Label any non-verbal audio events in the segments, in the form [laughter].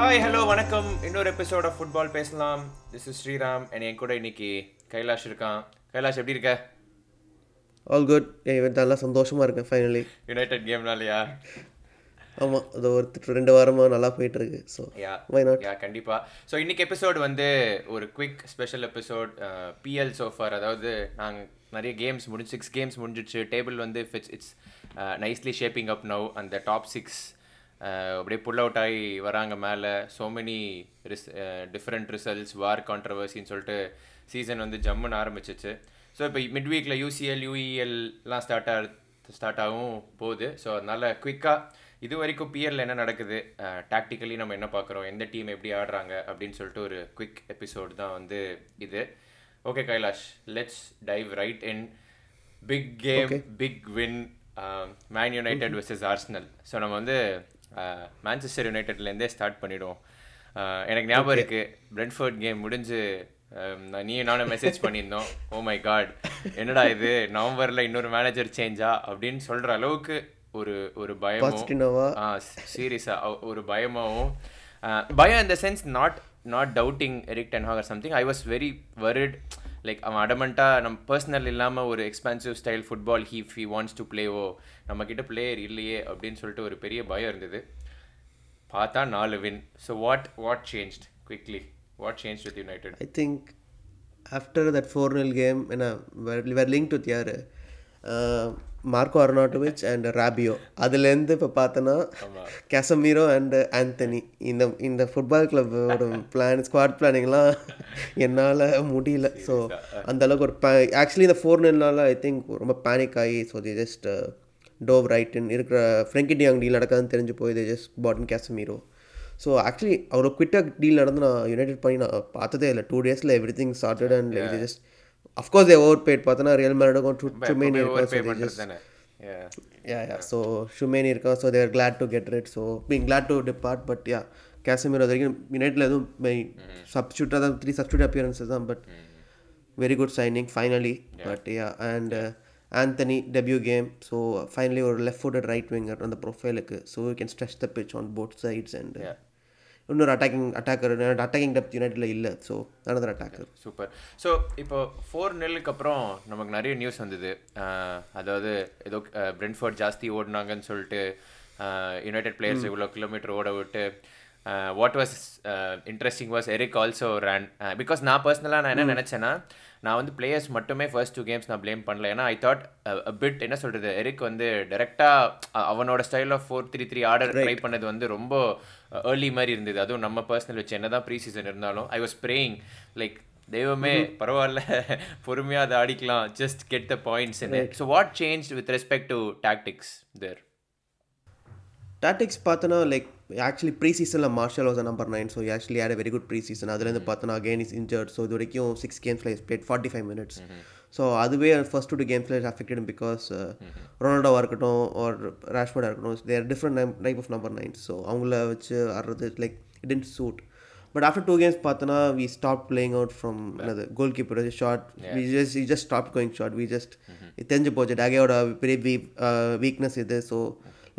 Hi hello வணக்கம். இன்னொரு episode of football பேசலாம். திஸ் இஸ் ஸ்ரீராம் and என் கூட இன்னைக்கு கைலாஷ் இருக்கான். கைலாஷ் எப்படி இருக்க? ஆல் குட் இவன் நல்லா சந்தோஷமாக இருக்கேன் ஃபைனலி யுனைடெட் கேம்னாலயா ஆமாம் அது ஒரு ரெண்டு வாரமாக நல்லா போயிட்டு இருக்கு ஸோ யா வை நாட் யா கண்டிப்பா. ஸோ இன்னைக்கு எபிசோட் வந்து ஒரு quick special episode PL so far அதாவது நாங்கள் நிறைய கேம்ஸ் முடிஞ்சு சிக்ஸ் கேம்ஸ் முடிஞ்சிடுச்சு. டேபிள் வந்து it's it's nicely shaping up now அந்த டாப் சிக்ஸ் அப்படியே புல் அவுட் ஆகி வராங்க மேலே. ஸோ மெனி ரிஸ் டிஃப்ரெண்ட் ரிசல்ட்ஸ் வார் கான்ட்ரவர்சின்னு சொல்லிட்டு சீசன் வந்து ஜம்முன்னு ஆரம்பிச்சிச்சு. ஸோ இப்போ மிட் வீக்கில் யூசிஎல் யூஇஎல்லாம் ஸ்டார்ட் ஆ ஸ்டார்ட் ஆகும் போகுது. ஸோ அதனால் குயிக்காக இது வரைக்கும் பிஎல்ல என்ன நடக்குது? டாக்டிக்கலி நம்ம என்ன பார்க்குறோம் எந்த டீம் எப்படி ஆடுறாங்க? அப்படின்னு சொல்லிட்டு ஒரு குவிக் எபிசோட் தான் வந்து இது. Okay Kailash let's dive right in big game big win Man United versus Arsenal so நம்ம வந்து மேன்செஸ்டர் யுனைடெட்லேருந்தே ஸ்டார்ட் பண்ணிவிடுவோம் எனக்கு ஞாபகம் இருக்குது பிரென்ஃபோர்ட் கேம் முடிஞ்சு um, நான் நீ நானும் மெசேஜ் பண்ணியிருந்தோம். ஓ மை காட் என்னடா இது? நவம்பரில் இன்னொரு மேனேஜர் சேஞ்சா அப்படின்னு சொல்கிற அளவுக்கு ஒரு ஒரு பயமும். ஆ சீரியஸாக ஒரு பயமாகவும் அஹ், பயம் இந்த sense not not doubting Erik ten Hag something I was very worried like அவன் அடமெண்ட்டாக நம்ம பர்சனல் இல்லாமல் ஒரு expensive style football he he wants to பிளேவோ நம்மக்கிட்ட பிளேயர் இல்லையே அப்படின்னு சொல்லிட்டு ஒரு பெரிய பயம் இருந்தது. பார்த்தா நாலு win so what what changed quickly what change with United I think after that four nil game என்ன வேர் லிங்க் டு யார்? மார்க்கோ அர்னாட்டோவிச் அண்ட் ராபியோ அதுலேருந்து இப்போ பார்த்தோன்னா கேசமீரோ அண்ட் ஆந்தனி இந்த இந்த ஃபுட்பால் கிளப்போட பிளான் ஸ்குவாட் பிளானிங்லாம் என்னால் முடியல. ஸோ அந்த அளவுக்கு ஒரு ஆக்சுவலி இந்த ஃபோர் நில்னால ஐ திங்க் ரொம்ப பேனிக் ஆகி so the just dove right in இருக்கிற ஃப்ரெங்கி டியாங் டீல் நடக்காதுன்னு தெரிஞ்சு போய் தி ஜஸ்ட் பாட்டன் கேசமீரோ ஸோ ஆக்சுவலி அவ்வளோ குவிட்டாக டீல் நடந்து நான் யுனைடெட் பண்ணி நான் பார்த்ததே இல்லை. டூ டேஸில் everything started and just of course a over bad பார்த்தோன்னா ரியல் மேரிடுக்கும் பே இருக்கும். யா யா ஸோ ஷுமேனி இருக்கா so they're glad to get rid so being glad to depart but yeah Casemiro அது வரைக்கும் யுனைட்டில் எதுவும் சப்ஸ்டியூட்டாக தான் த்ரீ சப்ஸ்டியூட் அப்பியரன்ஸஸ் தான் but very good signing finally but yeah and Antony debut game so finally ஒரு left footed right winger அந்த ப்ரொஃபைலுக்கு so you can stretch the pitch on both sides and இன்னொரு attacking attacker attacking depth யுனைட்டில் இல்லை. So another attacker super so இப்போ four நெல்லுக்கு அப்புறம் நமக்கு நிறைய நியூஸ் வந்தது. அதாவது ஏதோ பிரென்ஃபோர்ட் ஜாஸ்தி ஓடினாங்கன்னு சொல்லிட்டு யுனைடெட் பிளேயர்ஸ் இவ்வளோ கிலோமீட்டர் ஓட விட்டு what was interesting was Erik also run because நான் பர்சனலாக நான் என்ன நினச்சேன்னா நான் வந்து பிளேயர்ஸ் மட்டுமே ஃபர்ஸ்ட் டூ கேம்ஸ் நான் ப்ளேம் பண்ணல. ஏன்னா ஐ தாட் பிட் என்ன சொல்கிறது எரிக் வந்து டேரெக்டாக அவனோட style of four three three order try பண்ணது வந்து ரொம்ப ஏர்லி மாதிரி இருந்தது. அதுவும் நம்ம பர்சனல் வச்சு என்ன தான் ப்ரீ சீசன் இருந்தாலும் ஐ வாஸ் ப்ரேயிங் லைக் தெய்வமே பரவாயில்ல [laughs] பொறுமையாக அதை அடிக்கலாம் just get the points so what change with respect to tactics their tactics பார்த்தோன்னா லைக் ஆக்சுவலி ப்ரீ சீசனில் Martial was number nine so actually had very good pre season அதுலேருந்து பார்த்தோன்னா again is injured so இது வரைக்கும் six கேம்ஸில் is played forty five minutes so அதுவே first two கேம்ஸில் affected because ரொனால்டோவாக இருக்கட்டும் ஒரு ரேஷ்பர்டாக இருக்கட்டும் their different type of number nine so அவங்கள வச்சு ஆடுறது like it int suit but after two games பார்த்தோன்னா we stop playing out from என்னது goalkeeper short we just we just stop going short we just தெரிஞ்சு போச்சு. டேகையோட பெரிய weakness இது. ஸோ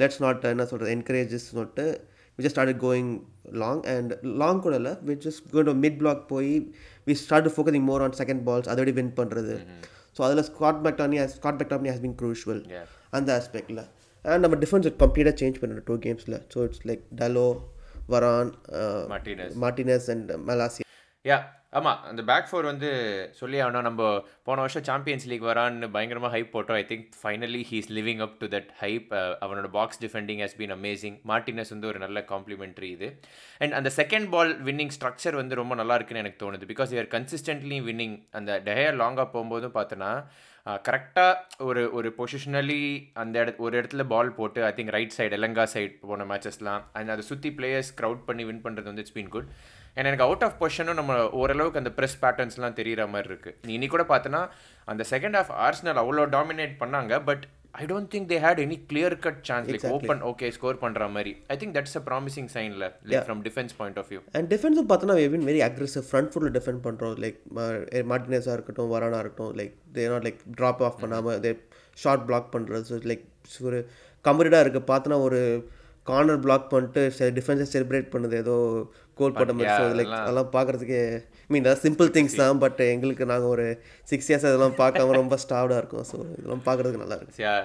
லெட்ஸ் நாட் என்ன சொல்கிறது என்கரேஜஸ் சொல்லிட்டு we just start going long and long கூட இல்லை we just going mid block போய் we start focusing more on second balls அதோட வின் பண்ணுறது ஸோ அதில் Scott McTominay Scott McTominay has been crucial. அந்த ஆஸ்பெக்டில் அண்ட் நம்ம டிஃபென்ஸ் கம்ப்ளீட்டாக சேஞ்ச் பண்ணுறோம் two கேம்ஸில் so it's like Dalot Varane Martinez and மலாசி யா ஆமாம் அந்த பேக் ஃபோர் வந்து சொல்லி ஆகணும். நம்ம போன வருஷம் சாம்பியன்ஸ் லீக் வரான்னு பயங்கரமாக ஹைப் போட்டோம். I think finally he's living up to that hype அவனோட box defending has been amazing Martinez வந்து ஒரு நல்ல காம்ப்ளிமெண்ட்ரி இது. அண்ட் அந்த செகண்ட் பால் வின்னிங் ஸ்ட்ரக்சர் வந்து ரொம்ப நல்லா இருக்குன்னு எனக்கு தோணுது. பிகாஸ் இவர் கன்சிஸ்டன்ட்லி வின்னிங் அந்த டெஹர் லாங்காக போகும்போதும் பார்த்தோன்னா கரெக்டாக ஒரு ஒரு பொசிஷனலி அந்த இட ஒரு இடத்துல பால் போட்டு I think right side Elanga side போன மேட்சஸ்லாம் அண்ட் அதை சுற்றி பிளேயர்ஸ் க்ரௌட் பண்ணி வின் பண்ணுறது வந்து இட்ஸ் பீன் குட் அண்ட் எனக்கு அவுட் ஆஃப் பொசிஷனும் நம்ம ஓரளவுக்கு அந்த ப்ரெஸ் பேட்டர்ன்ஸ்லாம் தெரியிற மாதிரி இருக்குது நீ இன்னி கூட பார்த்தனா அந்த செகண்ட் ஹாஃப் ஆர்ஸ்னல் அவ்வளோ டாமினேட் பண்ணாங்க but I don't think they had any clear cut chance like open okay score பண்ணுற மாதிரி. I think that's a promising சைனில் like from defence point of view and டிஃபென்ஸும் பார்த்தோன்னா வென் வெரி அக்ரெசிவ் ஃப்ரண்ட் ஃபுட்டில் defend பண்ணுறோம் like மார்டினஸாக இருக்கட்டும் வரானா இருக்கட்டும் like they not like drop off பண்ணாமல் தே ஷார்ட் பிளாக் பண்ணுறது லைக் ஒரு கம்பரிடாக இருக்குது பார்த்தோன்னா ஒரு கார்னர் பிளாக் பண்ணிட்டு டிஃபென்ஸை செலிப்ரேட் பண்ணுது ஏதோ கோல் போட்ட மாதிரி ஸோ லைக் அதெல்லாம் பார்க்குறதுக்கே மீன் அதாவது சிம்பிள் திங்ஸ் தான் பட் எங்களுக்கு நாங்கள் ஒரு சிக்ஸ் இயர்ஸ் அதெல்லாம் பார்க்காம ரொம்ப ஸ்டாவ்டாக இருக்கும் ஸோ இதெல்லாம் பார்க்குறதுக்கு நல்லா இருக்கு யா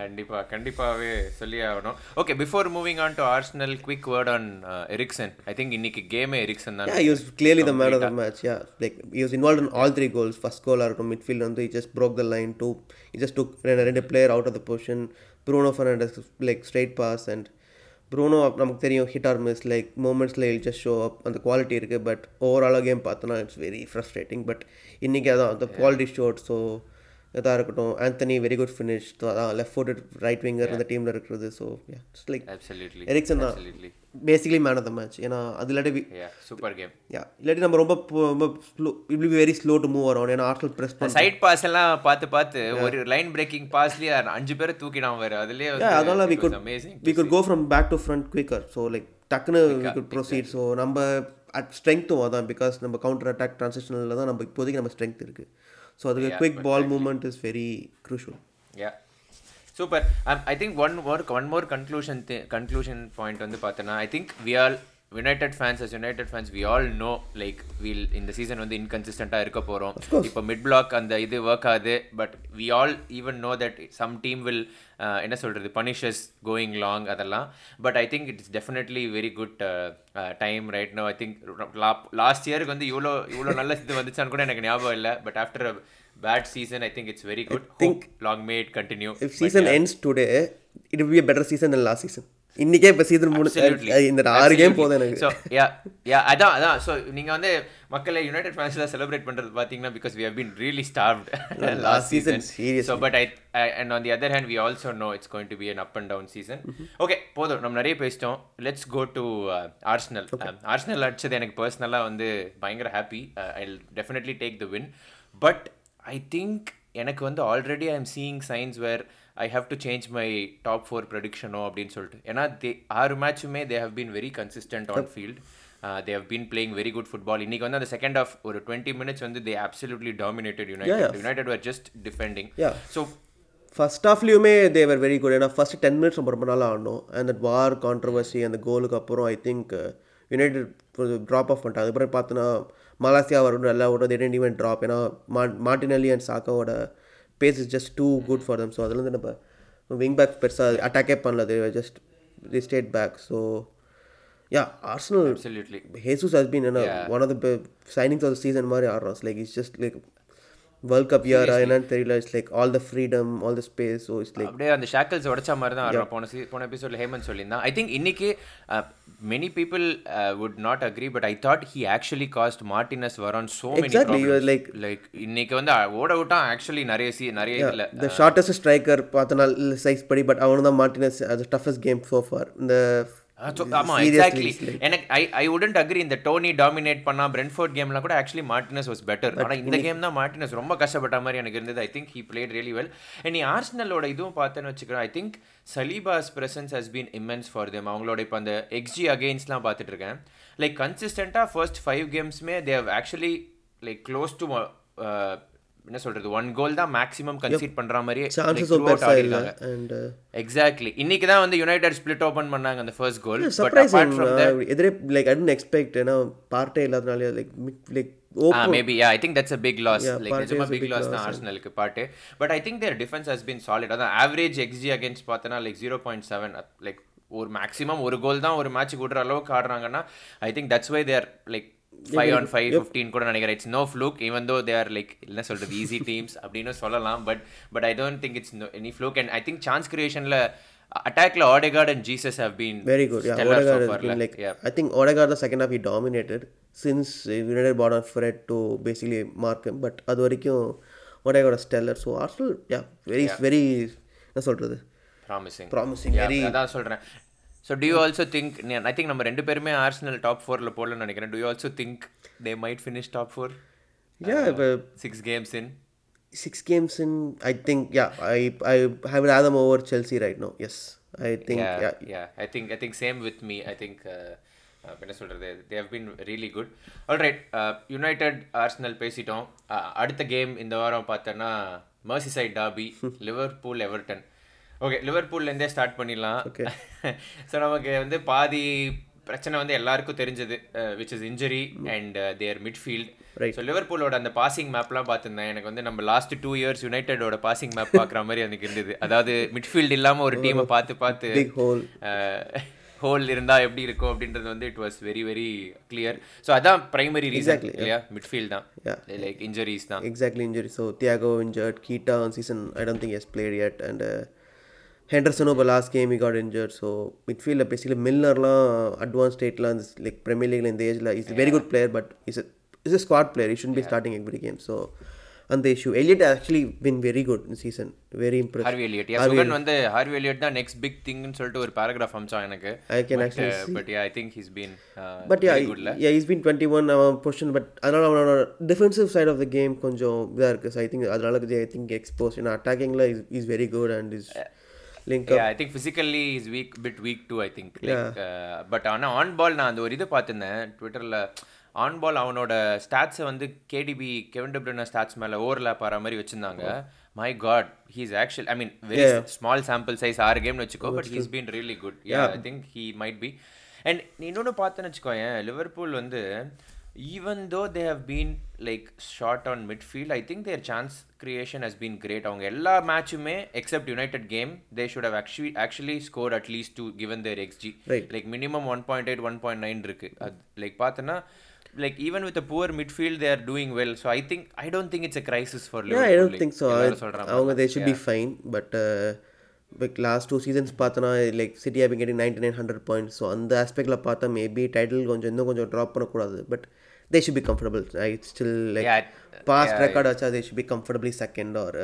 கண்டிப்பா கண்டிப்பாவே சொல்லி ஆகணும் okay before moving on to Arsenal quick word on Eriksen I think இன்னைக்கு கேமே எரிக்சன் தான் clearly the man of the match. Yeah, like he was involved in all three goals. First goal இருக்கட்டும் midfield வந்து broke the line. Two, he just took ரெண்டு ரெண்டு player out of the position. Bruno Fernandes like straight pass Bruno நமக்கு தெரியும் hit or miss like மூமெண்ட்ஸில் இல் just show up அந்த quality இருக்குது but ஓவராலாக கேம் பார்த்தோன்னா இட்ஸ் வெரி ஃப்ரஸ்ட்ரேட்டிங் பட் இன்றைக்கி அதான் அந்த குவாலிட்டி ஷோட் ஸோ இதாக இருக்கட்டும். Antony very good finish so அதான் லெஃப்ட் ஃபுட்டட் ரைட் விங்கர் இந்த டீமில் இருக்கிறது ஸோ இட்ஸ் லைக் எரிக்சன் தான். Basically man of the match ஏன்னா அது இல்லாட்டி சூப்பர் கேம் யா இல்லாட்டி நம்ம ரொம்ப ரொம்ப ஸ்லோ இப்படி வெரி ஸ்லோ டு மூவ் ஆகும் ஏன்னா ஆர்சல் ப்ரெஸ் பண்ண சைட் பாஸ் எல்லாம் பார்த்து பார்த்து ஒரு லைன் பிரேக்கிங் பாஸ்லயே அஞ்சு பேரை தூக்கிடாம வர அதுலயே அதனால we could amazing we could go from back to front quicker. So like டக்குன்னு we could proceed. ஸோ நம்ம அட் ஸ்ட்ரென்த்தும் அதான். பிகாஸ் நம்ம கவுண்டர் அட்டாக் ட்ரான்சிஷனில் தான் நம்ம இப்போதைக்கு நம்ம ஸ்ட்ரென்த் இருக்குது ஸோ அதுக்கு quick ball movement is very crucial yeah super I think one more one more conclusion conclusion point வந்து பார்த்தோன்னா I think we all United fans as United fans we all know like will இந்த season வந்து இன்கன்சிஸ்டண்ட்டாக இருக்க போகிறோம் இப்போ mid black அந்த இது ஒர்க் ஆகுது but we all even know that some team will என்ன சொல்கிறது பனிஷஸ் கோயிங் லாங் அதெல்லாம். But I think it's definitely very good time right no I think last இயருக்கு வந்து இவ்வளோ இவ்வளோ நல்ல இது வந்துச்சான்னு கூட எனக்கு ஞாபகம் இல்லை. But after bad season I think it's very good think long may it continue if season ends today it will be a better season than last season. இன்னைக்கே இப்போ சீசன் மூணு இந்த ஆறு கேம் போதும் எனக்கு. ஸோ யா யா அதான் அதான். So நீங்கள் வந்து மக்களை யுனைடெட் ஃபேன்ஸில் செலிப்ரேட் பண்ணுறது பார்த்தீங்கன்னா because we have been really starved last season, season so but I and on the other hand we also know it's going to be an up and down season okay போதும். நம்ம நிறைய பேசிட்டோம். Let's go to Arsenal Arsenal அடிச்சது எனக்கு பர்சனலாக வந்து பயங்கர happy I definitely take the win but I think எனக்கு வந்து already I am seeing signs where I have to change my top four ப்ரொடிக்ஷனோ அப்படின்னு சொல்லிட்டு. ஏன்னா தே ஆறு மேட்சுமே they have been very consistent on field they have been playing very good football இன்னைக்கு வந்து அந்த second half ஒரு டுவெண்ட்டி மினிட்ஸ் வந்து they absolutely dominated United United were just defending. So first ஹாஃப்லேயுமே they were very good ஏன்னா first ten minutes ரொம்ப ரொம்ப நாள் ஆடணும். அண்ட் தட் வார் கான்ட்ரவர்சி அந்த கோலுக்கு அப்புறம் I think United drop off பண்ணிட்டாங்க. அதுக்கப்புறம் பார்த்தோன்னா மலாசியா வரணும் நல்லா ஓட they didn't even ட்ராப் ஏன்னா மா Martinelli and சாக்காவோட pace is just too good for them so அதுலேருந்து நம்ம விங் பேக் பெருசாக அட்டாக்கே பண்ணல. They just the stayed back so yeah Arsenal Jesus has been என்ன one of the signings of season மாதிரி ஆடுறோம். Like it's just like world cup year என்னன்னு தெரியல. It's like all the freedom all the space so it's like அப்படியே அந்த ஷாக்கல்ஸ் உடைச்ச மாதிரி தான் ஆடுறோம் போன சீ- போன எபிசோட்ல ஹேமந்த் சொல்லியிருந்தான். ஐ திங்க் இன்னைக்கு many people would not agree but I thought he actually cost Martinez வரான் சோ மெனி like- லைக் இன்னைக்கு வந்து ஓட விட்டான் ஆக்சுவலி நிறைய சி நிறைய இதுல த ஷார்ட்டஸ்ட் ஸ்ட்ரைக்கர் பார்த்தனால் சைஸ் படி பட் அவனு தான் மார்டினஸ் அது டஃபஸ்ட் கேம் ஸோ ஃபார் இந்த ஆ, so- ஆமா seriously, எக்ஸாக்ட்லி எனக்கு ஐ ஐ உடன்ட் அக்ரி இந்த டோனி டாமினேட் பண்ணா பிரென்ஃபோர்ட் கேம்ல கூட ஆக்சுவலி மார்டினஸ் வாஸ் பெட்டர் ஆனா இந்த கேம் தான் மார்டினஸ் ரொம்ப கஷ்டப்பட்ட மாதிரி எனக்கு இருந்தது. I think he played really well நீ ஆர்ஸ்னலோட இதுவும் பார்த்தேன்னு வச்சுக்கிறேன். ஐ think Saliba's presence has been immense for them அவங்களோட இப்போ அந்த எக்ஸ்ஜி அகெயின்ஸ்லாம் பார்த்துட்டு இருக்கேன். லைக் கன்சிஸ்டண்ட்டாக first five கேம்ஸ்மே they've actually like close to என்ன சொல்றது ஒன் கோல் தான் மேக்ஸிமம் கன்சீட் பண்ற மாதிரியே அண்ட் எக்ஸாக்ட்லி இன்னைக்கு தான் வந்து யுனைடெட் ஸ்பிளிட் ஓபன் பண்ணாங்க அந்த ஃபர்ஸ்ட் கோல் பட் அபார்ட் எதிரே லைக் ஐ எக்ஸ்பெக்ட் ஏன்னா Partey இல்லாதனாலே like like maybe I think that's a big loss like நிஜமா பிக் லாஸ் தான் ஆர்சனலுக்கு பாட்டு but I think their defence has been solid அதான் average xG against பார்த்தனா like zero point seven like ஒரு maximum ஒரு goal தான் ஒரு மேட்ச் விடுற அளவுக்கு ஆடுறாங்கன்னா I think that's why their like five on five fifteen கூட நினைக்கிறேன் இட்ஸ் நோ ஃப்ளூக் ஈவன் தோ தேர் லைக் என்ன சொல்றது ஈஸி டீம்ஸ் அப்படின்னு சொல்லலாம் but but I don't think it's any fluke and I think chance கிரியேஷன்ல அட்டாக்ல Odegaard and Jesus have been like. I think Odegaard the second half he dominated since uh, United bought on Fred to basically mark him. But அது வரைக்கும் Odegaard stellar. So Arsenal, yeah, very very என்ன சொல்றது promising promising. Very அதான் சொல்றேன் so do you also think I think நம்ம ரெண்டு பேருமே Arsenal top ஃபோரில் போடலன்னு நினைக்கிறேன். Do you also think they might finish top four yeah. but six games in six games in, I think yeah, I I have rather over Chelsea right now. Yes, I think yeah. Yeah I think I think same with me I think என்ன சொல்கிறது they have been really good alright United Arsenal பேசிட்டோம். Uh, அடுத்த game இந்த வாரம் பார்த்தோன்னா Merseyside derby Liverpool Everton okay லிவர்பூல்லேருந்தே start பண்ணிடலாம். So [laughs] நமக்கு வந்து பாதி பிரச்சனை வந்து எல்லாருக்கும் தெரிஞ்சது which is injury and their midfield so லிவர்பூலோட அந்த பாசிங் மேப்லாம் பார்த்துருந்தேன். எனக்கு வந்து நம்ம லாஸ்ட் டூ இயர்ஸ் யுனைடெடோட பாசிங் மேப் பார்க்குற மாதிரி எனக்கு இருந்தது. அதாவது மிட்ஃபீல்டு இல்லாமல் ஒரு டீமை பார்த்து பார்த்து ஹோல் இருந்தால் எப்படி இருக்கும் அப்படின்றது வந்து it was very very clear so அதான் பிரைமரி ரீசன் இல்லையா? மிட்ஃபீல்ட் தான். லைக் இன்ஜுரிஸ் தான். Exactly injury so Thiago injured Keita season I don't think he's played and Henderson இப்போ last game he got injured. So மிட்ஃபீல்டில் basically மில்லர்லாம் advance ஸ்டேட்லாம் like Premier லீக்ல இந்த ஏஜில் is very good player but is is a squad player he should be starting every game so அந்த issue Elliott actually been very good இந்த season very impress Harvey Elliott yeah Sugan வந்து Harvey Elliott தான் next big திங்னு சொல்லிட்டு ஒரு paragraph அமிச்சான் எனக்கு. I can actually but yeah I think he's been but yeah yeah is been twenty one அவன் position but அதனால் அவனோட defensive side of the game கொஞ்சம் இதாக இருக்குது ஸோ ஐ திங்க் அதனால ஐ திங்க் எக்ஸ்போஸ் ஏன்னா அட்டாக்கிங்கில் is is very good and is link yeah i think physically he's weak bit weak too i think. Like uh, but ஆனா பால் நான் அந்த ஒரு இது பார்த்திருந்தேன். ட்விட்டரில் ஆன் பால் அவனோட ஸ்டாட்ஸை வந்து KDB Kevin de Bruyne stats மேலே ஓவர்லேப் ஆகிற மாதிரி வச்சிருந்தாங்க. My God he's actual I mean very small sample size ஆறு கேம்னு வச்சுக்கோ but he's been really good I think he might be and இன்னொன்று பார்த்தேன்னு வச்சுக்கோயேன் லிவர்பூல் வந்து even though they have been like short on midfield I think their chance creation has been great அவங்க எல்லா மேட்சுமே except United game they should have actually actually score at least two given their xG like minimum one point eight one point nine இருக்கு. அது like பார்த்தோன்னா like even with a poor midfield they are doing well. So i think i don't think it's a crisis for yeah i don't think so. அவங்க they should be fine but uh, like last two seasons பார்த்தோன்னா like City having getting ninety nine hundred points so அந்த ஆஸ்பெக்டில் பார்த்தா maybe title கொஞ்சம் இன்னும் கொஞ்சம் drop பண்ணக்கூடாது. But they should be comfortable I still like past record வச்சா they should be comfortably second or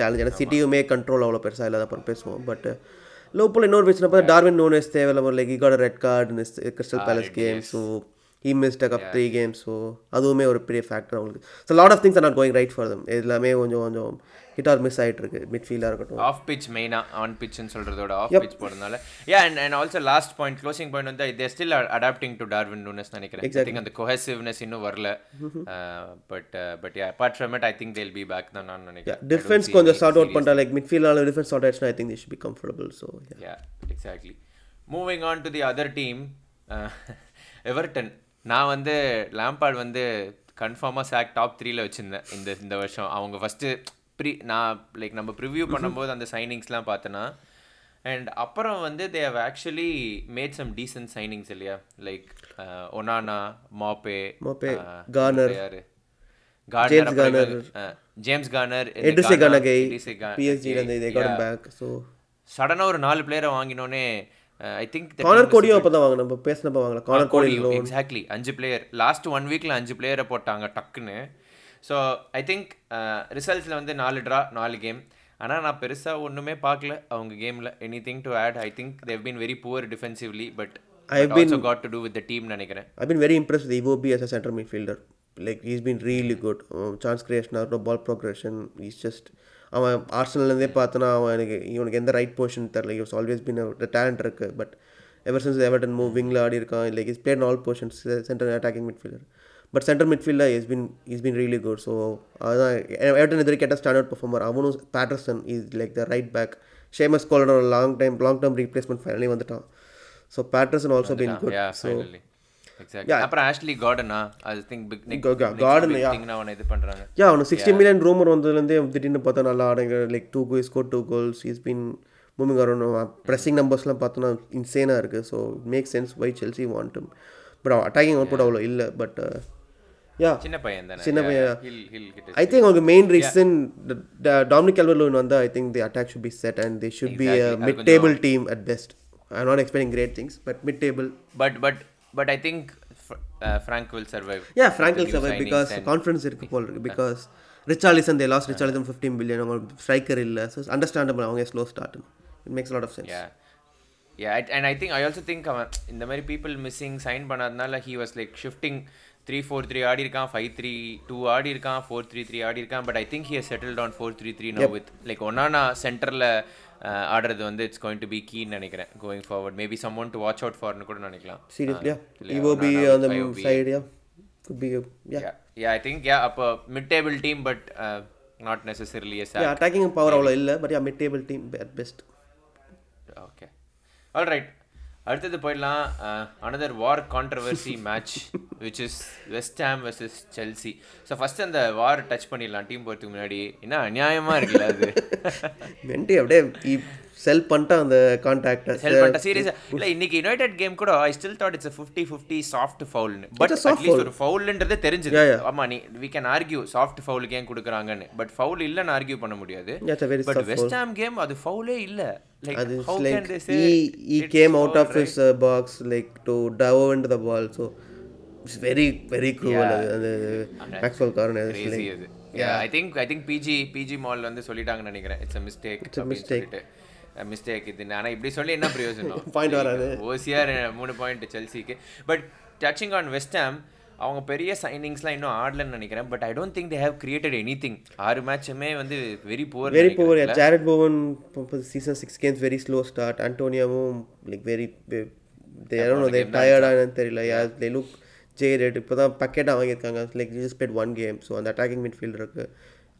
challenge ஏன்னா சிட்டியுமே கண்ட்ரோல் அவ்வளோ பெருசாக இல்லாத அப்புறம் பேசுவோம். பட் லோப்பில் இன்னொரு பிரச்சனை பார்த்தா டார்வின் நோனஸ் தேவையில்ல like he got red card Crystal Palace game so he missed up three games so அதுவுமே ஒரு பெரிய ஃபேக்டர் அவங்களுக்கு. So lot of things are not going right for them எல்லாமே கொஞ்சம் கொஞ்சம் ஹிட் ஆர் மிஸ் ஆகிட்டு இருக்கு. மிட்ஃபீல்டாக இருக்கட்டும். ஆஃப் பிச் மெயினாக ஆன் பிச்னு சொல்கிறதோட ஆஃப் பிச் போடுறதுனால. Yeah and and also last point closing point வந்து they still adapting to Darwin Nunez நினைக்கிறேன். ஐ திங்க் அந்த கொஹசிவ்னஸ் இன்னும் வரல. But but yeah apart from it I think they'll be back தான் நான் நினைக்கிறேன். டிஃபென்ஸ் கொஞ்சம் சார்ட் அவுட் பண்ணுறா லைக் மிட்ஃபீல்டால defence sort ஆயிடுச்சுனா I think they should be comfortable so yeah exactly moving on to the other team Everton நான் வந்து Lampard வந்து கன்ஃபார்மாக சாக் டாப் த்ரீல வச்சுருந்தேன் இந்த இந்த வருஷம். அவங்க ஃபஸ்ட்டு ப்ரீ நான் லைக் நம்ம ப்ரிவ்யூ பண்ணும்போது அந்த சைனிங்ஸ்லாம் பார்த்தேன்னா அண்ட் அப்புறம் வந்து they have actually made some decent signings இல்லையா? Like Onana Maupay Maupay Garner யாரு? Garner James Garner Idrissa Gana Gueye PSG வந்து தே காட் பேக் ஸோ சடனாக ஒரு நாலு பிளேயரை வாங்கினோன்னே ஐ திங்க் கார்னர் கோடியும் அப்போ தான் வாங்கினோம் இப்போ பேசினப்போ வாங்கலாம் கார்னர் கோடி எக்ஸாக்ட்லி அஞ்சு பிளேயர் லாஸ்ட் ஒன் வீக்கில் அஞ்சு பிளேயரை போட்டாங்க டக்குன்னு. ஸோ ஐ திங்க் ரிசல்ட்ஸில் வந்து நாலு ட்ரா நாலு கேம் ஆனால் நான் பெருசாக ஒன்றுமே பார்க்கல. அவங்க கேமில் anything to add I think they've been very poor defensively but I also got to do with the team நினைக்கிறேன். I been very impress with Iwobi as a centre midfielder like is been really good chance creation ஆகட்டும் ball progression is just அவன் ஆர்சனல்லேருந்தே பார்த்தோன்னா அவன் எனக்கு இவனுக்கு எந்த right position தெரில he's always been talent இருக்குது but ever since Everton move விங்கில் ஆடி இருக்கான் like is played all positions centre attacking midfielder but centre மிட்ஃபீல்டில் is been is been really good so அதுதான் எவர்டன் எதிரி கேட்ட ஸ்டாண்டர்ட் பர்ஃபார்மர் அவனும் Patterson is like the right back Seamus கோலோட long time long term replacement finally வந்துட்டான். So Patterson also been good so அப்புறம் Ashley கார்டனா I think big Gordon அவனை இது பண்றாங்க. யா அவனுக்கு சிக்ஸ்டி மில்லியன் ரூமர் வந்ததுலேருந்தே திடீர்னு பார்த்தா நல்லா ஆடுங்க like two goal score two goals is been moving pressing நம்பர்ஸ்லாம் பார்த்தோன்னா இன்சேனாக இருக்குது so make sense why Chelsea want but attacking அவ்வளோ இல்லை. பட் யா சின்ன பையன் தானே. சின்ன பையன். ஐ திங்க் அவங்களுக்கு main reason Dominic Calvert Lewin வந்து I think the attack should be set and they should be mid table team at best I not expecting great things but mid table but but but I think Frank will survive yeah Frank will survive because confidence இருக்கு போல் இருக்கு. Because Richarlison they lost Richarlison fifteen billion அவங்க striker இல்லை. So understandable அவங்க slow start it makes lot of sense yeah and I think I also think அவன் இந்த மாதிரி people missing sign பண்ணாதனால he was like shifting three four three ஆடி இருக்கான் five three two ஆடி இருக்கான் four three three ஆடி இருக்கான் but I think he settled on four three three no with like Onana சென்டரில் ஆடுறது வந்து இட்ஸ் கோயிங் டு பி கீன்னு நினைக்கிறேன். Going forward maybe someone to watch out ஃபார்னு கூட நினைக்கலாம். சீரியஸ்லியா இவோ பி அந்த side yeah good be yeah yeah I think yeah அப்போ mid table team but not necessarily as attacking power அவ்வளோ இல்லை but yeah mid table team at best okay all right அடுத்தது போயிடலாம். Another VAR controversy match which is West Ham versus Chelsea so first அந்த VAR touch பண்ணிடலாம். Team போகிறதுக்கு முன்னாடி. என்ன அநியாயமாக இருக்குல்ல அது? [laughs] வெண்டி அப்படியே செல் பண்ணிட்டான் அந்த கான்டாக்டை ஹெல்ப் பண்ணிட்ட சீரியஸா இல்ல இன்னைக்கு யுனைடெட் கேம் கூட I still thought it's fifty fifty soft ஃபவுல்னு but at least ஒரு ஃபவுல்ன்றதே தெரிஞ்சது. ஆமா நீ வி கேன் ஆர்கியூ சாஃப்ட் ஃபவுலுக்கு ஏன் கொடுக்குறாங்கன்னு. பட் ஃபவுல் இல்லைன்னு ஆர்கியூ பண்ண முடியாது. A but West Ham game அது ஃபவுலே இல்ல. லைக் அது how like can they say he he came out of his uh, box like to dive into the ball. So it's very very cruel. அது Maxwel Cornet crazy அது I think I think பிஜி பிஜி மால் வந்து சொல்லிட்டாங்கன்னு நினைக்கிறேன். It's a mistake it's mistake mistake இது. ஆனா இப்படி சொல்லி என்ன பிரயோஜனம்? [laughs] Point வராது. [laughs] ஓசிஆர் மூணு point செல்சிக்கு but touching on West Ham அவங்க பெரிய சைனிங்ஸ்லாம் இன்னும் ஆடலன்னு நினைக்கிறேன். But I don't think they have created anything ஆறு மேட்சுமே வந்து very poor very poor Jarrod Bowen season six games very slow start அண்டோனியாவும் like very டயர்டானு தெரியல. யார் லுக் ஜெயரெட் இப்போ தான் பக்கெட்டாக வாங்கியிருக்காங்க. Like just played one game so அந்த அட்டாக்கிங் மிட்ஃபீல்ட் இருக்கு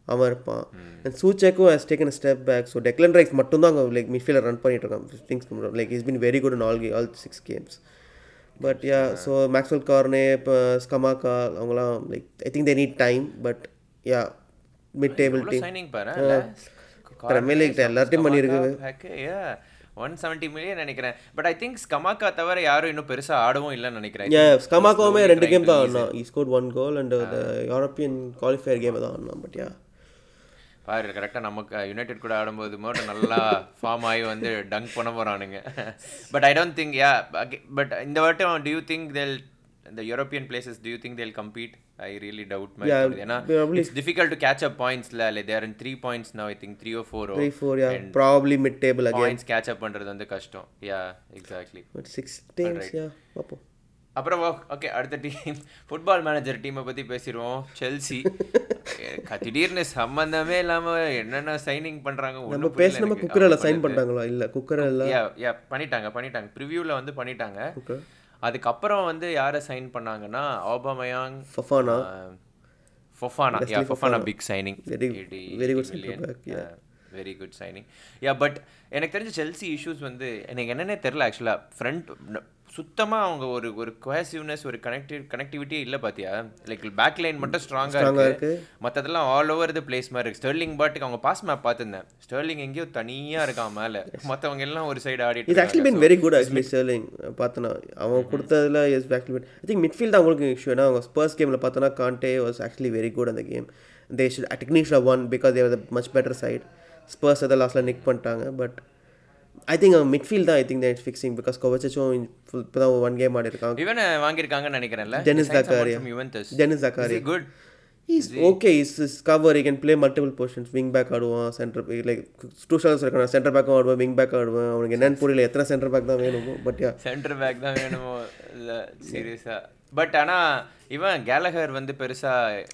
அவன் இருப்பான். And சூச்சேக்கும் has taken step back so Declan Rice மட்டும் தான் அங்கே லைக் மிட்ஃபீல்டர் ரன் பண்ணிட்டு இருக்கான் things like is been very good in all all six games but yeah so Maxwel Cornet இப்போ ஸ்கமாக்கா அவங்களாம் like I think they need time but yeah mid table team signing பாரு. Premier League எல்லார்ட்டையும் பண்ணியிருக்கு. One seventy million நினைக்கிறேன். But I think Scamacca தவிர யாரும் இன்னும் பெருசா ஆடவும் இல்லைன்னு நினைக்கிறேன். ஸ்கமாக்கோவுமே ரெண்டு கேம் தான் ஆடினான். He scored one goal and European qualifier game தான் ஆடினான் பட் யா பாரு கரெக்டாக நமக்கு யுனைடெட் கூட ஆடும்போது மட்டும் நல்லா ஃபார்ம் ஆகி வந்து டங்க் பண்ண போகிறானுங்க but I don't think yeah but இந்த what do you think they'll இந்த European places do you think they'll compete I really doubt ஏன்னா it's difficult to catch up பாயிண்ட்ஸ்ல இல்லை they're in three points now I think three oh four three four yeah probably mid table again points catch up பண்ணுறது வந்து கஷ்டம். Yeah exactly but six teams yeah பார்ப்போம். அப்புறம் okay அடுத்த team football manager டீமை பற்றி பேசிடுவோம் செல்சி திடீர்னு சம்மந்தமே இல்லாமல் என்னென்ன சைனிங் பண்ணுறாங்க நம்ம பேசினப்ப குக்கரில் சைன் பண்ணிட்டாங்களா இல்லை குக்கரில் யா பண்ணிட்டாங்க பண்ணிட்டாங்க. ப்ரிவியூவில் வந்து பண்ணிட்டாங்க. அதுக்கப்புறம் வந்து யாரை சைன் பண்ணாங்கன்னா Aubameyang Fofana Fofana yeah Fofana big signing center back, very good signing yeah but எனக்கு தெரிஞ்ச செல்சி இஷ்யூஸ் வந்து எனக்கு என்னன்னே தெரில ஆக்சுவலாக ஃப்ரண்ட் சுத்தமாக அவங்க ஒரு ஒரு கொஹசிவ்னஸ் ஒரு கனெக்டிவ் கனெக்டிவிட்டியே இல்லை பார்த்தியா லைக் பேக் லைன் மட்டும் ஸ்ட்ராங்காக இருக்கு. மற்றதெல்லாம் ஆல் ஓவர் த பிளேஸ் மாதிரி இருக்கு. ஸ்டெர்லிங் பாட்டுக்கு அவங்க பாஸ் மேப் பார்த்துருந்தேன். ஸ்டெர்லிங் எங்கேயோ தனியாக இருக்கான் மேலே. மற்றவங்க எல்லாம் ஒரு சைடு ஆடிட்டு it's actually been very good actually Sterling பார்த்தனா அவன் கொடுத்ததுல is been I think midfield அவங்களுக்கு இஷ்யூ ஏன்னா அவங்க ஸ்பர்ஸ் கேமில் பார்த்தோன்னா Kante was actually very good அந்த game they should technics won because they're the much better side Spurs அதை லாஸ்ட்டில் நிக் பண்ணிட்டாங்க பட் ஐ திங்க் அவன் மிட்ஃபீல்ட் தான் I think that fixing because கோவச்சும் இப்போ தான் ஒன் கேம் ஆடி இருக்காங்க இவன் வாங்கியிருக்காங்கன்னு நினைக்கிறேன்ல. Zakaria. Juventus Denis Zakaria good is okay is is cover he can play multiple positions wing back ஆடுவான் சென்டர் லைக் டூ ஸ்டார்ஸ் இருக்கான் சென்டர் பேக்கும் ஆடுவான் விங் பேக் ஆடுவான். அவனுக்கு என்னன்னு புரியல. எத்தனை சென்டர் பேக் தான் வேணுமோ பட் சென்டர் பேக் தான் வேணுமோ இல்லை சீரியஸாக பட் ஆனால் இவன் கேலகர் வந்து பெருசாக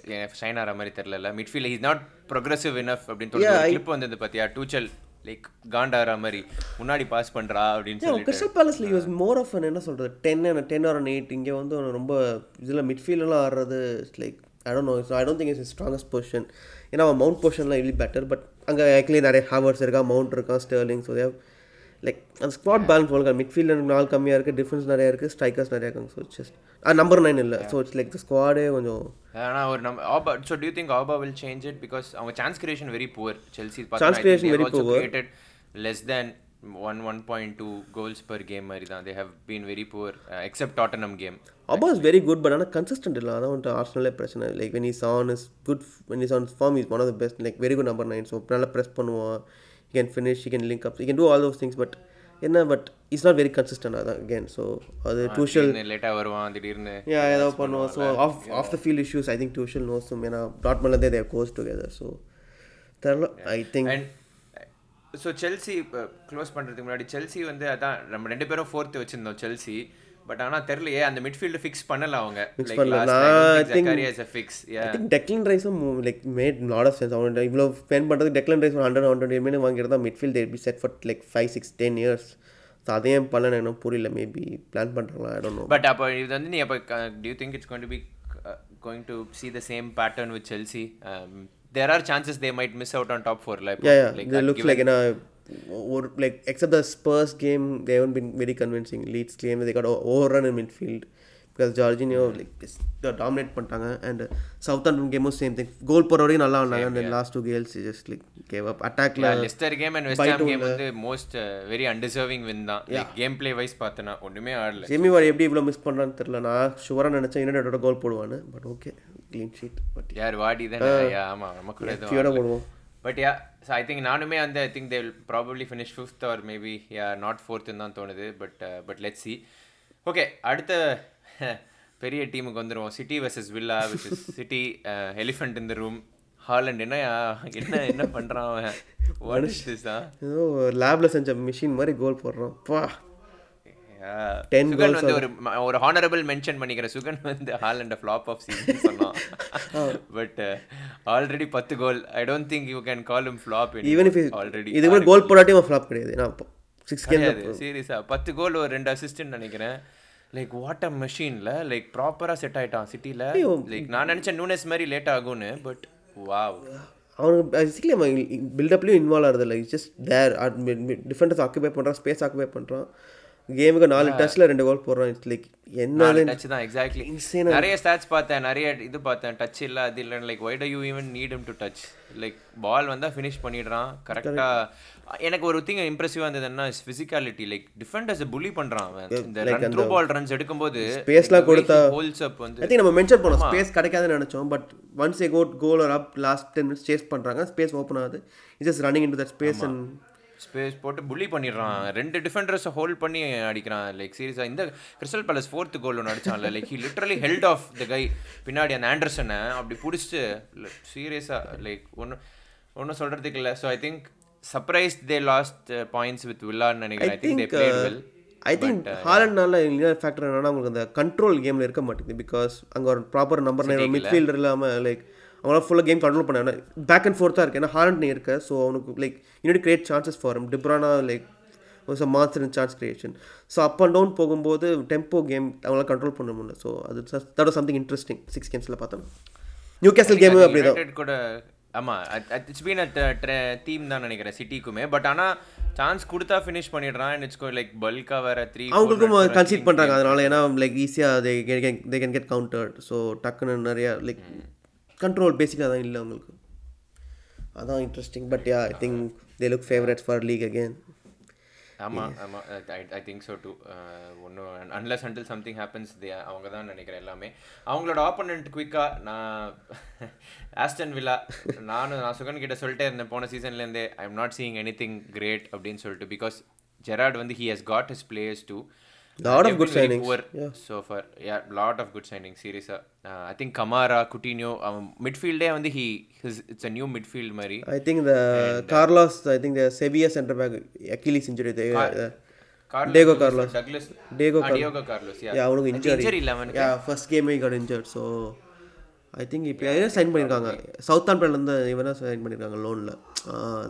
ஷைன் ஆகிற மாதிரி தெரில midfield is not progressive enough அப்படின்னு சொல்லி கிளிப் வந்தது பார்த்தியா டூச்சல் லைக் காண்டாகிற மாதிரி முன்னாடி பாஸ் பண்ணுறா அப்படின்னு சொல்லிட்டு. கிறிஸ்டல் பேலஸ்ல யூஸ் மோர் ஆஃப் என்ன சொல்கிறது டென் டென் ஆர் எயிட் இங்கே வந்து ரொம்ப இதில் மிட்ஃபீல்டெல்லாம் ஆடுறது like I don't know I don't think is strongest position ஏன்னா அவன் மவுண்ட் பொசிஷன்லாம் really பெட்டர் பட் அங்கே ஆக்சுவலி நிறைய ஹாவர்ஸ் இருக்கான் மவுண்ட் இருக்கான் ஸ்டர்லிங் ஸோ தேவ் லைக் அந்த ஸ்குவாட் பேலன்ஸ் போல மிட்ஃபீல்டில் நாள் கம்மியாக இருக்குது டிஃபென்ஸ் நிறையா இருக்குது ஸ்ட்ரைக்கர்ஸ் நிறையா இருக்காங்க. ஸோ ஜஸ்ட் நம்பர் நைன் இல்லை. ஸோ இட்ஸ் லைக் ஸ்குவாடே கொஞ்சம் ஆனால் ஒரு நம்ம Auba so do you think Auba will change it because அவங்க chance creation very poor Chelsea Chance creation very poor. Created less than one one point two goals per game மாதிரி தான். They have been very poor except Tottenham game Auba is very good but ஆனால் consistent இல்லை. அதான் வந்துட்டு ஆர்ஸ்னலே பிரச்சனை. Like when is on is good when is on form is one of the best like very good number nine so நல்லா press பண்ணுவான். You can finish you can link up you can do all those things but என்ன but is not very consistent அதான் again so அது Tuchel லேட்டாக வருவான் திடீர்னு yeah ஏதோ பண்ணுவோம் so off off the field issues I think Tuchel நோஸும் ஏன்னா டாட்மன்லேருந்தே தேவ் கோஸ் டுகெதர் ஸோ தெரில I think and so Chelsea close பண்ணுறதுக்கு முன்னாடி செல்சி வந்து அதான் நம்ம ரெண்டு பேரும் ஃபோர்த்து வச்சிருந்தோம் செல்சி பட் ஆனால் தெரியலையே அந்த மிட்ஃபீல்டு ஃபிக்ஸ் பண்ணல அவங்க. பண்ணல. நான் think- fix I think Declan ரைஸும் like made lot of sense அவன் இவ்வளோ ஸ்பெண்ட் பண்ணுறது Declan Rice hundred one twenty minute வாங்கியிருந்தா midfield that be set for like five six ten years so அதையும் பண்ணல எனக்கு புரியல. மேபி பிளான் பண்ணுறாங்களா ஐ டோன்ட் நோ பட் அப்போ இது வந்து நீ அப்போ do you think it's going to be going to see the same pattern with Chelsea there are chances they might miss out on top 4 like, Yeah, yeah. like it uh, looks given- like in a or like except the Spurs game, they haven't been very convincing. Leeds game they got o- overrun in midfield because Jorginho like is- they dominate பண்ணிட்டாங்க and Southampton game same thing goal போற வரைக்கும் நல்லா ஆனாங்க and then last two goals he just like gave up attackல yeah, Leicester game and West bite Ham game உள்ள- வந்து most uh, very undeserving win தான் like game play wise பார்த்தனா ஒண்ணுமே ஆடல Jamie வாடி எப்படி இவ்வளோ மிஸ் பண்ணுறான்னு தெரியல நான் ஷுவராக நினச்சேன் யுனைடோட goal போடுவான்னு but okay clean sheet but யார் வாடி தானே yeah ஆமா நமக்கு கூட எதுவும் ஃபியோட போடுவோம் but yeah so I think நானுமே வந்து I think they will probably finish fifth or maybe not ஃபோர்த்துன்னு தான் தோணுது but but let see okay அடுத்த [laughs] பெரிய டீமுக்கு வந்துருவோம். City versus Villa which is City elephant இந்த ரூம் ஹாலண்ட் என்ன என்ன என்ன பண்ணுறான் அவன்? லேபில் செஞ்ச மிஷின் மாதிரி கோல் போடுறோம் பா Ten சுகன் வந்து ஒரு ஒரு ஹானரபிள் மென்ஷன் பண்ணிக்கிற சுகன் வந்து ஹாலண்ட் ஃப்ளாப் ஆஃப் சீசன் சொன்னான். [laughs] பட் ஆல்ரெடி பத்து goal I don't think you can call him flop even if already இது மாதிரி கோல் போடாட்டி ஃப்ளாப் கிடையாது. நான் சிக்ஸ் கிடையாது. சீரியஸா பத்து கோல் ஒரு ரெண்டு அசிஸ்டன்ட் நினைக்கிறேன். லைக் வாட் அ மெஷின்ல லைக் ப்ராப்பரா செட் ஆயிட்டான் சிட்டில. லைக் நான் நினைச்சேன் நூனஸ் மாதிரி லேட் ஆகும்னு பட் வாவ் அவனுக்கு பேசிக்கலி அவன் பில்டப்லேயும் இன்வால்வ் ஆகிறது இல்லை ஜஸ்ட் தேர் டிஃபெண்டர்ஸ் ஆக்குபை பண்ணுறான் ஸ்பேஸ் ஆக்குபை பண்ணுறான் கேமுக்கு நாலு டச்சில் ரெண்டு கோல் போடுறான் இட்ஸ் லைக் என்ன டச் தான் எக்ஸாக்ட்லி நிறைய ஸ்டாட்ஸ் பார்த்தேன் நிறைய இது பார்த்தேன். டச் இல்ல அது இல்ல like why do you even need him to touch like ball வந்தா ஃபினிஷ் பண்ணிடுறான் கரெக்டா எனக்கு ஒரு திங் இம்ப்ரெசிவா இருந்ததுன்னா ஃபிசிக்காலிட்டி லைக் டிஃபெண்டர்ஸ் புலி பண்றான் அவன். இந்த ரன் த்ரூ பால் ரன்ஸ் எடுக்கும்போது Spaceலாம் கொடுத்தா- ஹோல்ஸ் அப் வந்து ஐ திங்க் நம்ம மென்ஷன் பண்ணோம் ஸ்பேஸ் கிடைக்காதுன்னு நினச்சோம் but once a got goal or up last ten minutes chase பண்ணுறாங்க ஸ்பேஸ் ஓப்பன் ஆகுது. Just running in that space and space போட்டு புள்ளி பண்ணிடுறான். ரெண்டு டிஃபெண்டர்ஸை ஹோல்ட் பண்ணி அடிக்கிறான். லைக் சீரியஸா இந்த கிறிஸ்டல் பேலஸ் ஃபோர்த் கோல் ஒன்று அடிச்சான்ல. Like he literally held off the guy பின்னாடி அந்த ஆண்டர்சனை அப்படி பிடிச்சிட்டு சீரியஸா லைக் ஒன்றும் ஒன்றும் சொல்றதுக்கு இல்லை. So I think surprise they lost points with வில்லான்னு நினைக்கிறேன். I think they played well I think ஹாலண்ட்னால இன்னொரு ஃபேக்டர் என்னன்னா உங்களுக்கு அந்த கண்ட்ரோல் கேமில் இருக்க மாட்டேங்குது. பிகாஸ் அங்கே ஒரு ப்ராப்பர் நம்பர் மிட்ஃபீல்டர் இல்லாமல் லைக் அவங்களால ஃபுல்லாக கேம் கண்ட்ரோல் பண்ண பேக் அண்ட் ஃபோர்த்தாக இருக்கு. ஏன்னா ஹாலண்ட் நீ இருக்க ஸோ அவனுக்கு like you need create chances for டிப்ரானா like was a master in chance creation so up and down போகும்போது டெம்போ கேம் அவங்களால கண்ட்ரோல் பண்ண முடியல. ஸோ அது தட் சம்திங் இன்ட்ரெஸ்டிங் சிக்ஸ் கேம்ஸில் பார்த்தோம். நியூ கேசல் கேமு அப்படி தான் கூட ஆமா இட்ஸ் பீன் அட் தீம் தான் நினைக்கிறேன் சிட்டிக்குமே பட் ஆனா சான்ஸ் கொடுத்தா ஃபினிஷ் பண்ணிடுறான் இட்ஸ் லைக் பல்கா வேற த்ரீ அவங்களுக்கும் கன்சீட் பண்ணுறாங்க அதனால ஏன்னா லைக் ஈஸியாக they they can get countered so டக்குன்னு நிறையா லைக் கண்ட்ரோல் பேசிக்காக தான் இல்லை அவங்களுக்கு. அதான் interesting but yeah I think they look favourites for league again ஆமா ஆமா. ஐ திங்க் ஸோ டூ ஒன்றும் unless until something happens they அவங்க தான் நினைக்கிறேன் எல்லாமே. அவங்களோட ஆப்போனண்ட் குயிக்காக நான் ஆஸ்டன் வில்லா நானும் நான் சுகன் கிட்ட சொல்லிட்டே இருந்தேன் போன சீசன்லேருந்தே I am not seeing anything great அப்படின்னு சொல்லிட்டு பிகாஸ் ஜெராட் வந்து he has got his players too. Signings, poor yeah. so far yeah lot of good signings seriously uh, i think kamara coutinho அவன் மிட்ஃபீல்டே வந்து he his it's a new midfield மாதிரி I think இந்த Carlos I think the Sevilla centre back Carlos. Douglas Diego Ah, Diego Carlos yeah yeah அவனுக்கு injury இல்ல அவனுக்கு yeah first கேமே got injured so I think இப்போ sign பண்ணியிருக்காங்க சவுத் ஆம்பேலேருந்து இவனா சைன் பண்ணியிருக்காங்க லோனில்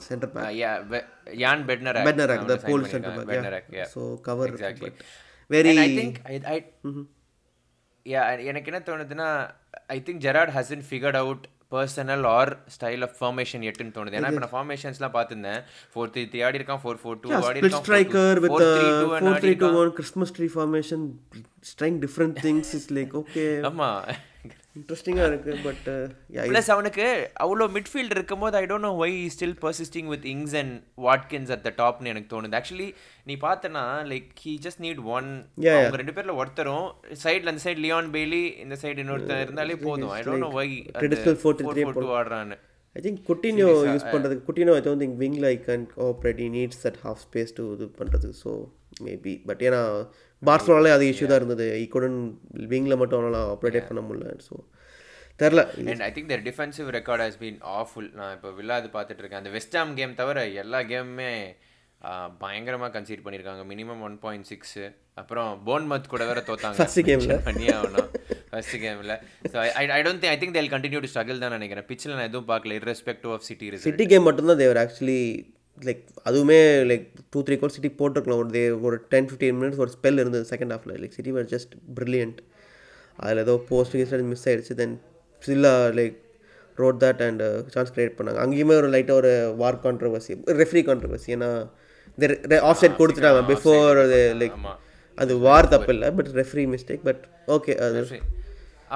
centre back Uh, yeah Be- Jan Bednarak Bednarak, அவனை the sign Polish பண்ணிருக்காங்க. I think I, I yeah எனக்கு என்ன தோணுதுன்னா I think Gerrard hasn't figured out personnel or style of formation எட்டுன்னு தோணுது ஏன்னா இப்போ நான் ஃபார்மேஷன்ஸ்லாம் பார்த்துருந்தேன் ஃபோர் த்ரீ த்ரீ ஆடி இருக்கான் ஃபோர் ஃபோர் டூ ஆடி split striker with four three two 4-3-2-1 Christmas tree formation, trying different things. It's like, okay, ஆமா இன்ட்ரெஸ்டிங்காக இருக்கு பட் ப்ளஸ் அவனுக்கு அவ்வளோ மிட்ஃபீல்ட் இருக்கும்போது I don't know why still persisting with Ings and Watkins at the டாப்னு எனக்கு தோணுது. Actually நீ பார்த்தனா like he just need one அவங்க ரெண்டு பேர்ல ஒருத்தரும் சைடுல அந்த சைடு லியான் பெய்லி இந்த சைடு இன்னொருத்தர் இருந்தாலே போதும். I don't know why 4-3-3 four two ஆடுறான்னு. I think Coutinho use பண்ணுறதுக்கு Coutinho I don't think விங்கில் I can operate he needs that half space to இது பண்ணுறது ஸோ மேபி பட் ஏன்னா பார்சலோனாலே அது இஷ்யூ தான் இருந்தது. ஈ குடன் விங்கில் மட்டும் அவனால் ஆப்ரேட்டே பண்ண முடியல. ஸோ தெரில and I think their defensive record has been awful நான் இப்போ வில்லாது பார்த்துட்டு இருக்கேன். அந்த வெஸ்டாம் கேம் தவிர எல்லா கேமுமே பயங்கரமாக கன்சீட் பண்ணியிருக்காங்க மினிமம் ஒன் பாயிண்ட் சிக்ஸ் அப்புறம் போன்மத் கூட வேற தோத்தாங்க. First game ல. பண்ணியே ஆகணும். ஃபர்ஸ்ட் கேமில் so I I don't think I think they'll continue to struggle தான் நினைக்கிறேன். பிச்சில் நான் எதுவும் பார்க்கல. Irrespective of City City game மட்டும்தான் தேவர் ஆக்சுவலி லைக் அதுவுமே like two three goal City போட்டிருக்கலாம். ஒரு தே ஒரு டென் ஃபிஃப்டீன் மினிட்ஸ் ஒரு ஸ்பெல் இருந்தது செகண்ட் ஹாஃபில் like City were just brilliant அதில் ஏதோ போஸ்ட் மிஸ் ஆயிடுச்சு. Then Chilla like rode that and chance create பண்ணாங்க. அங்கேயுமே ஒரு லைட்டாக ஒரு வார் கான்ட்ரவர்சி ரெஃப்ரி கான்ட்ரவர்சி ஏன்னா இந்த ஆஃப் சைட் கொடுத்துட்டாங்க. பிஃபோர் அது லைக். அது வார் தப்பு இல்லை. But referee mistake but okay அது சரி.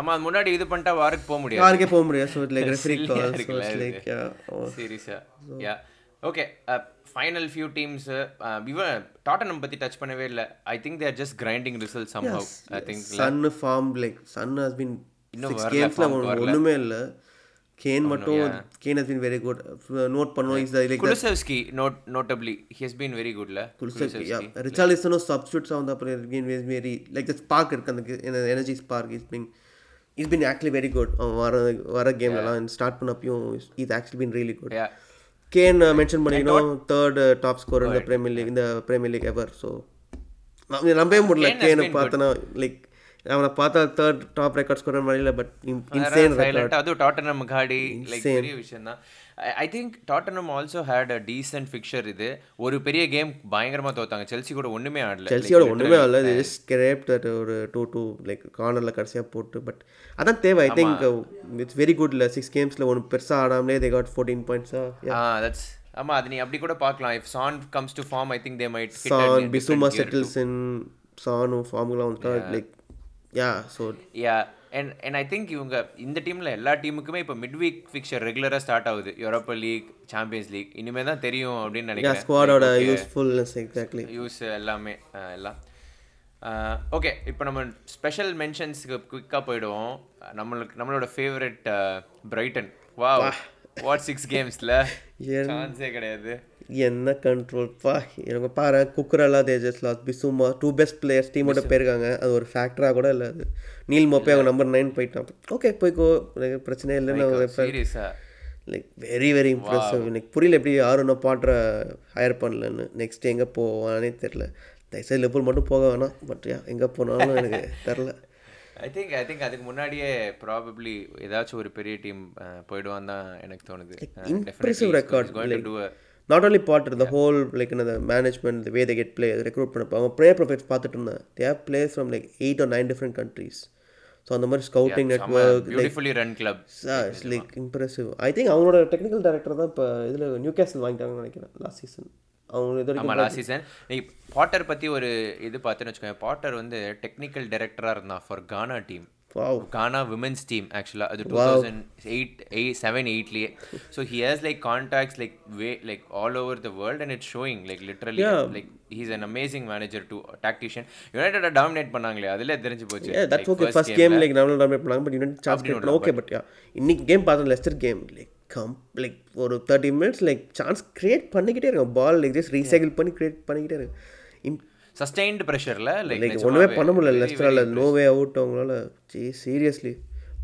ஆமா அது முன்னாடி இது பண்ணிட்டா வாருக்கு போக முடியாது. யாருக்கே போக முடியாது. So like referee call. Like சீரியஸா yeah okay final few teams இவன் டாட்டனம் பத்தி டச் பண்ணவே இல்லை. I think there just grinding result somehow I think Son form like Son has been இன்னும் கேம்ஸில். ஒன்றுமே இல்லை. கேன் மட்டும் Kane has been very good note பண்ணோம் is like Kulusevski not notably he has been very குட்ல ரிச்சாலிசனும் சப்ஸ்டியூட்ஸாக வந்து அப்புறம் again was very like the spark இருக்கு அந்த energy spark is been is been actually very good வர வர கேம்லலாம் start பண்ணப்பையும் is actually been really good yeah Kane mention பண்ணிக்கணும் தேர்ட் டாப் ஸ்கோர் இந்த பிரீமியர் லீக் இந்த பிரீமியர் லீக் எவர் ஸோ நம்பவே முடியல கேனை பார்த்தனா லைக் அவனை பார்த்தா தேர்ட் டாப் ரெக்கார்ட் ஸ்கோர் வழியில் பட் இன்சேன் சைலண்ட் அதுவும் டாட்டனம் காடி லைக் பெரிய விஷயம் தான் I think Tottenham also had a decent fixture இது ஒரு பெரிய கேம் பயங்கரமா தோத்தாங்க. செல்சி கூட ஒண்ணுமே ஆடல. செல்சியோட ஒன்றுமே இது ஜஸ்ட் ஸ்கிரேப் தட் ஒரு டூ டூ லைக் கார்னரில் கடைசியாக போட்டு பட் அதான் தேவை. I think it's very good இல்லை சிக்ஸ் கேம்ஸில் ஒன்று பெருசாக ஆடாமலே தே காட் ஃபோர்டீன் பாயிண்ட்ஸாக ஆ தட்ஸ் ஆமா அது நீ அப்படி கூட பார்க்கலாம். If Son comes to form I think they might Son Bissouma settles in சானும் ஃபார்முலாம் வந்துட்டா like yeah so yeah and and I think இவங்க இந்த டீம்ல எல்லா டீமுக்குமே இப்போ மிட் வீக் ஃபிக்சர் ரெகுலரா ஸ்டார்ட் ஆகுது. யூரோப்பா லீக் சாம்பியன்ஸ் லீக் இனிமே தான் தெரியும் அப்படின்னு நினைக்கிறேன். ஸ்குவாடோட யூஸ்ஃபுல்னஸ் எக்ஸாக்ட்லி யூஸ் எல்லாமே எல்லாம். ஓகே இப்போ நம்ம ஸ்பெஷல் மென்ஷன்ஸ்க்கு குயிக்காக போயிடுவோம். நம்மளுக்கு நம்மளோட ஃபேவரட் பிரைட்டன் வா. வாட் சிக்ஸ் கேம்ஸில் சான்ஸே கிடையாது. என்ன கண்ட்ரோல்ப்பா இவங்க பாரு குக்குரலா தேஜஸ் loss Bissouma two best players டீமோட போயிருக்காங்க. அது ஒரு ஃபேக்டராக கூட இல்லை அது. நீல் மோப்பே அவங்க நம்பர் நைன் போயிட்டான். ஓகே போய்க்கோ. எனக்கு பிரச்சனை இல்லைன்னு லைக் வெரி வெரி இம்ப்ரெசிவ் எனக்கு புரியல எப்படி யாரும் பாட்டுற ஹையர் பண்ணலன்னு. நெக்ஸ்ட் எங்கே போவானே தெரில தயவுசெய்து லிப்பூல் மட்டும் போக வேணாம். பட் எங்கே போனாலும் எனக்கு தெரில ஐ திங்க் ஐ திங்க் அதுக்கு முன்னாடியே ப்ராபப்ளி ஏதாச்சும் ஒரு பெரிய டீம் போயிடுவான் தான் எனக்கு தோணுது. Record, like- not only Potter the whole like இந்த management way the get play recruit பண்ணப்போ அவங்க ப்ளேயர் ப்ரொஃபைல்ஸ் பார்த்துட்டு இருந்தேன் they have players from like eight or nine different countries so அந்த மாதிரி scouting network beautifully run club like impressive I think அவங்களோட technical director தான் இப்போ இதில் நியூ கேசல் வாங்கிட்டாங்கன்னு நினைக்கிறேன் லாஸ்ட் சீசன் அவங்க இது வரைக்கும் லாஸ்ட் சீசன் நீ பாட்டர் பத்தி ஒரு இது பார்த்தேன்னு வச்சுக்கோங்க பாட்டர் வந்து டெக்னிக்கல் டைரக்டரா இருந்தான் for Ghana team Ghana women's team ஆக்சுவலாக அது two thousand eight eight seven எயிட்லேயே so he has like contacts like way like all over the world and it's showing like literally like he's an amazing manager to tactician United dominate பண்ணாங்களே அதிலே தெரிஞ்சு போச்சு. That's okay first game like நம்மளும் dominate பண்ணாங்க but United chance create பண்ண okay but இன்னைக்கு game பார்த்தோம் Leicester game like come like ஒரு thirty minutes like chance create பண்ணிக்கிட்டே இருக்காங்க. பால் லைக் ஜஸ்ட் ரீசைக்கிள் பண்ணி கிரியேட் பண்ணிக்கிட்டே இருக்கு சஸ்டைன்டு ப்ரெஷரில் லைக் ஒன்றுமே பண்ண முடியல. லெஸ்டரால் நோ வே அவுட் அவங்களால. ஜி சீரியஸ்லி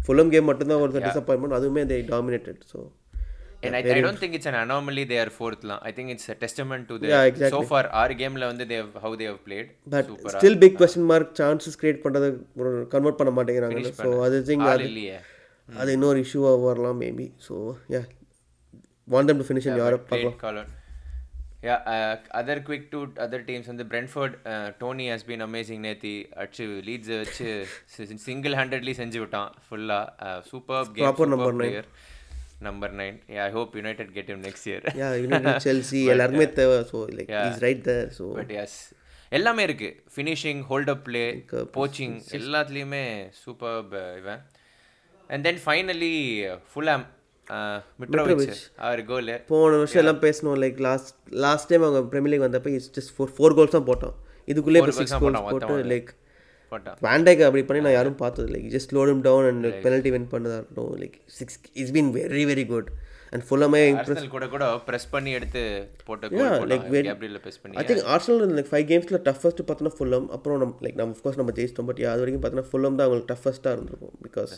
ஃபுல்லம் கேம் மட்டும்தான் ஒரு டிசப்பாயின்மெண்ட் அதுவுமே they dominated so And I, I don't think it's an anomaly they are fourth லாம் I think it's a testament to their Yeah, exactly. so far our gameல வந்து they have how they have played. But still big question mark chances create பண்ணுறது ஒரு convert பண்ண மாட்டேங்கிறாங்க so அது thing ஆள் அது இல்லையே. அது இன்னொரு இஷ்யூவாக வரலாம் maybe so yeah want them to finish in Europe played uh, other quick to other teams வந்து Brentford uh, Tony has been amazing நேத்தி. அடிச்சு லீட்ஸ் வச்சு சிங்கிள் ஹேண்டட்லி செஞ்சு விட்டான். ஃபுல்லா super game player number nine I hope United get him next year yeah United Chelsea எல்லாருமே தேவை. So like is right there so but yes எல்லாமே இருக்கு. Finishing hold up play poaching எல்லாத்துலேயுமே super இவன். And then finally ஃபுல்லாம் Mitrovic அவர் goal போன வருஷம் எல்லாம் பேசணும் லைக் லாஸ்ட் லாஸ்ட் டைம் அவங்க பிரீமியர் லீக் வந்தப்போ is just four four goals தான் போட்டோம். இதுக்குள்ளே இப்போ சிக்ஸ் கோல்ஸ் போட்டு லைக் போட்டான் வேண்டேக் அப்படி பண்ணி நான் யாரும் பார்த்தது like just load down and penalty win பண்ணதாக இருக்கட்டும். Like six is been very very good and ஃபுல்லாமே ஆர்சனல் கூட கூட பிரஸ் பண்ணி எடுத்து போட்ட போட்டாங்க கேப்ரியல் பிரஸ் பண்ணி. I think Arsenal like five கேம்ஸில் toughest பார்த்தோன்னா ஃபுல்லம் அப்புறம் நம்ம லைக் நம்ம கோர்ஸ் நம்ம ஜெயிச்சிட்டோம். பட் அது வரைக்கும் பார்த்தோன்னா ஃபுல்லம் தான் அவங்களுக்கு டஃபஸ்ட்டாக இருந்திருக்கும். பிகாஸ்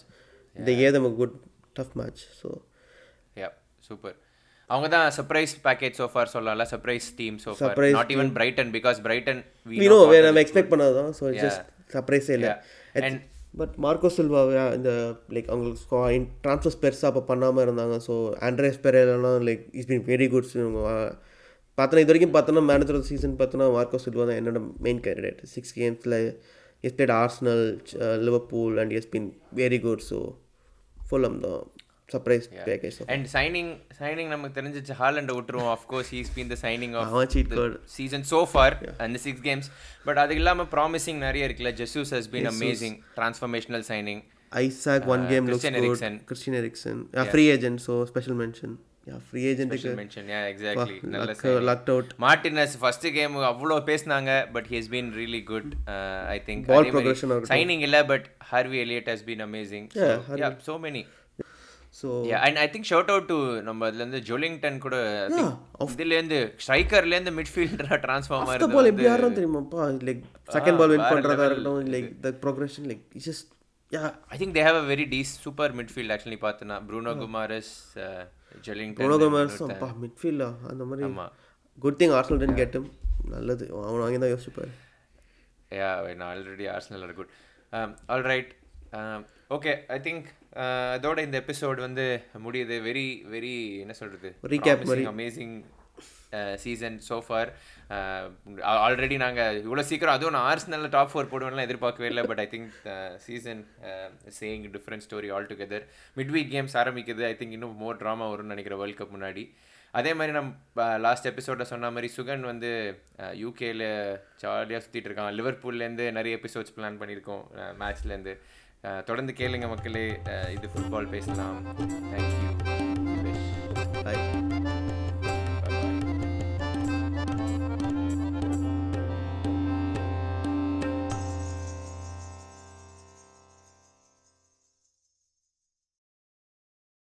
இந்த a them good tough match so super அவங்க தான் சர்ப்ரைஸ் பேக்கேஜ் சோஃபார் சொல்லலாம்ல? Surprise team so far Surprise not even Brighton because Brighton we no way நம்ம எக்ஸ்பெக்ட் பண்ணது தான் ஸோ ஜஸ்ட் சர்ப்ரைஸே இல்லை. பட் மார்க்கோ சில்வா இந்த லைக் அவங்களுக்கு ட்ரான்ஸ்ஃபர்ஸ் பெருசாக அப்போ பண்ணாமல் இருந்தாங்க. So Andreas பெரேலாம் like is been very goods பார்த்தோன்னா இது வரைக்கும் பார்த்தோன்னா மேனேஜர் ஆஃப் சீசன் பார்த்தோன்னா மார்க்கோ சில்வா தான் என்னோட main candidate six கேம்ஸில் is played Arsenal Liverpool and is been very good so Fulham தான். Surprise package and signing signing நமக்கு தெரிஞ்சிச்சு ஹாலண்டை விட்டுருவோம். Of course he's been the signing of seat season so far அந்த six games but அது இல்லாமல் promising நிறைய இருக்குல்ல. Jesus has been amazing transformational signing Isaac one game Eriksen. Christian Eriksen free agent so special mention yeah free ஏஜென்ட்டுக்கு mention yeah exactly நல்ல luck lucked out Martinez first game அவ்வளோ பேசினாங்க but he been really good I think. Signing இல்ல but Harvey Elliott has been amazing so many so and I think shout out to நம்ம அதுல இருந்து ஜொலிங்டன் கூட I think இதுல இருந்து ஸ்ட்ரைக்கர்ல இருந்து மிட்ஃபீல்டரா ட்ரான்ஸ்ஃபார்ம் ஆயிருது பால் எப்படி ஆடுறோம் தெரியுமாப்பா? லைக் செகண்ட் பால் வின் பண்ணுறதா. இருக்கட்டும் like the progression like just yeah I think they have a very tease super midfield actually பார்த்தனா Bruno Guimaraes Joelinton Bruno Guimaraes அப்பா மிட்ஃபீல்டா அந்த மாதிரி. ஆமா. குட் திங் ஆர்சனல் டென் கெட்டும் நல்லது. அவன் வாங்கி தான் யோசிப்பார் யா நான் already Arsenal are good all right okay I think அதோட இந்த எபிசோட் வந்து முடியுது. வெரி வெரி என்ன சொல்றது? Recap மாதிரி. Amazing season so far already நாங்கள் இவ்வளோ சீக்கிரம் அதுவும் நான் ஆர்ஸ்னலில் டாப் ஃபோர் போடுவேன்லாம் எதிர்பார்க்கவே இல்லை but I think season saying different story all together mid week games ஆரம்பிக்குது. ஐ திங்க் இன்னும் மோர் ட்ராமா வரும்னு நினைக்கிறேன் வேர்ல்ட் கப் முன்னாடி. அதே மாதிரி நம்ம லாஸ்ட் எபிசோடில் சொன்ன மாதிரி சுகன் வந்து யூகேல ஜாலியாக சுற்றிட்டு இருக்கான். லிவர்பூல்லேருந்து நிறைய எபிசோட்ஸ் பிளான் பண்ணியிருக்கோம் மேட்ச்லேருந்து தொடர்ந்து கேளுங்க மக்களே. இது ஃபுட்பால் பேசலாம். தேங்க்யூ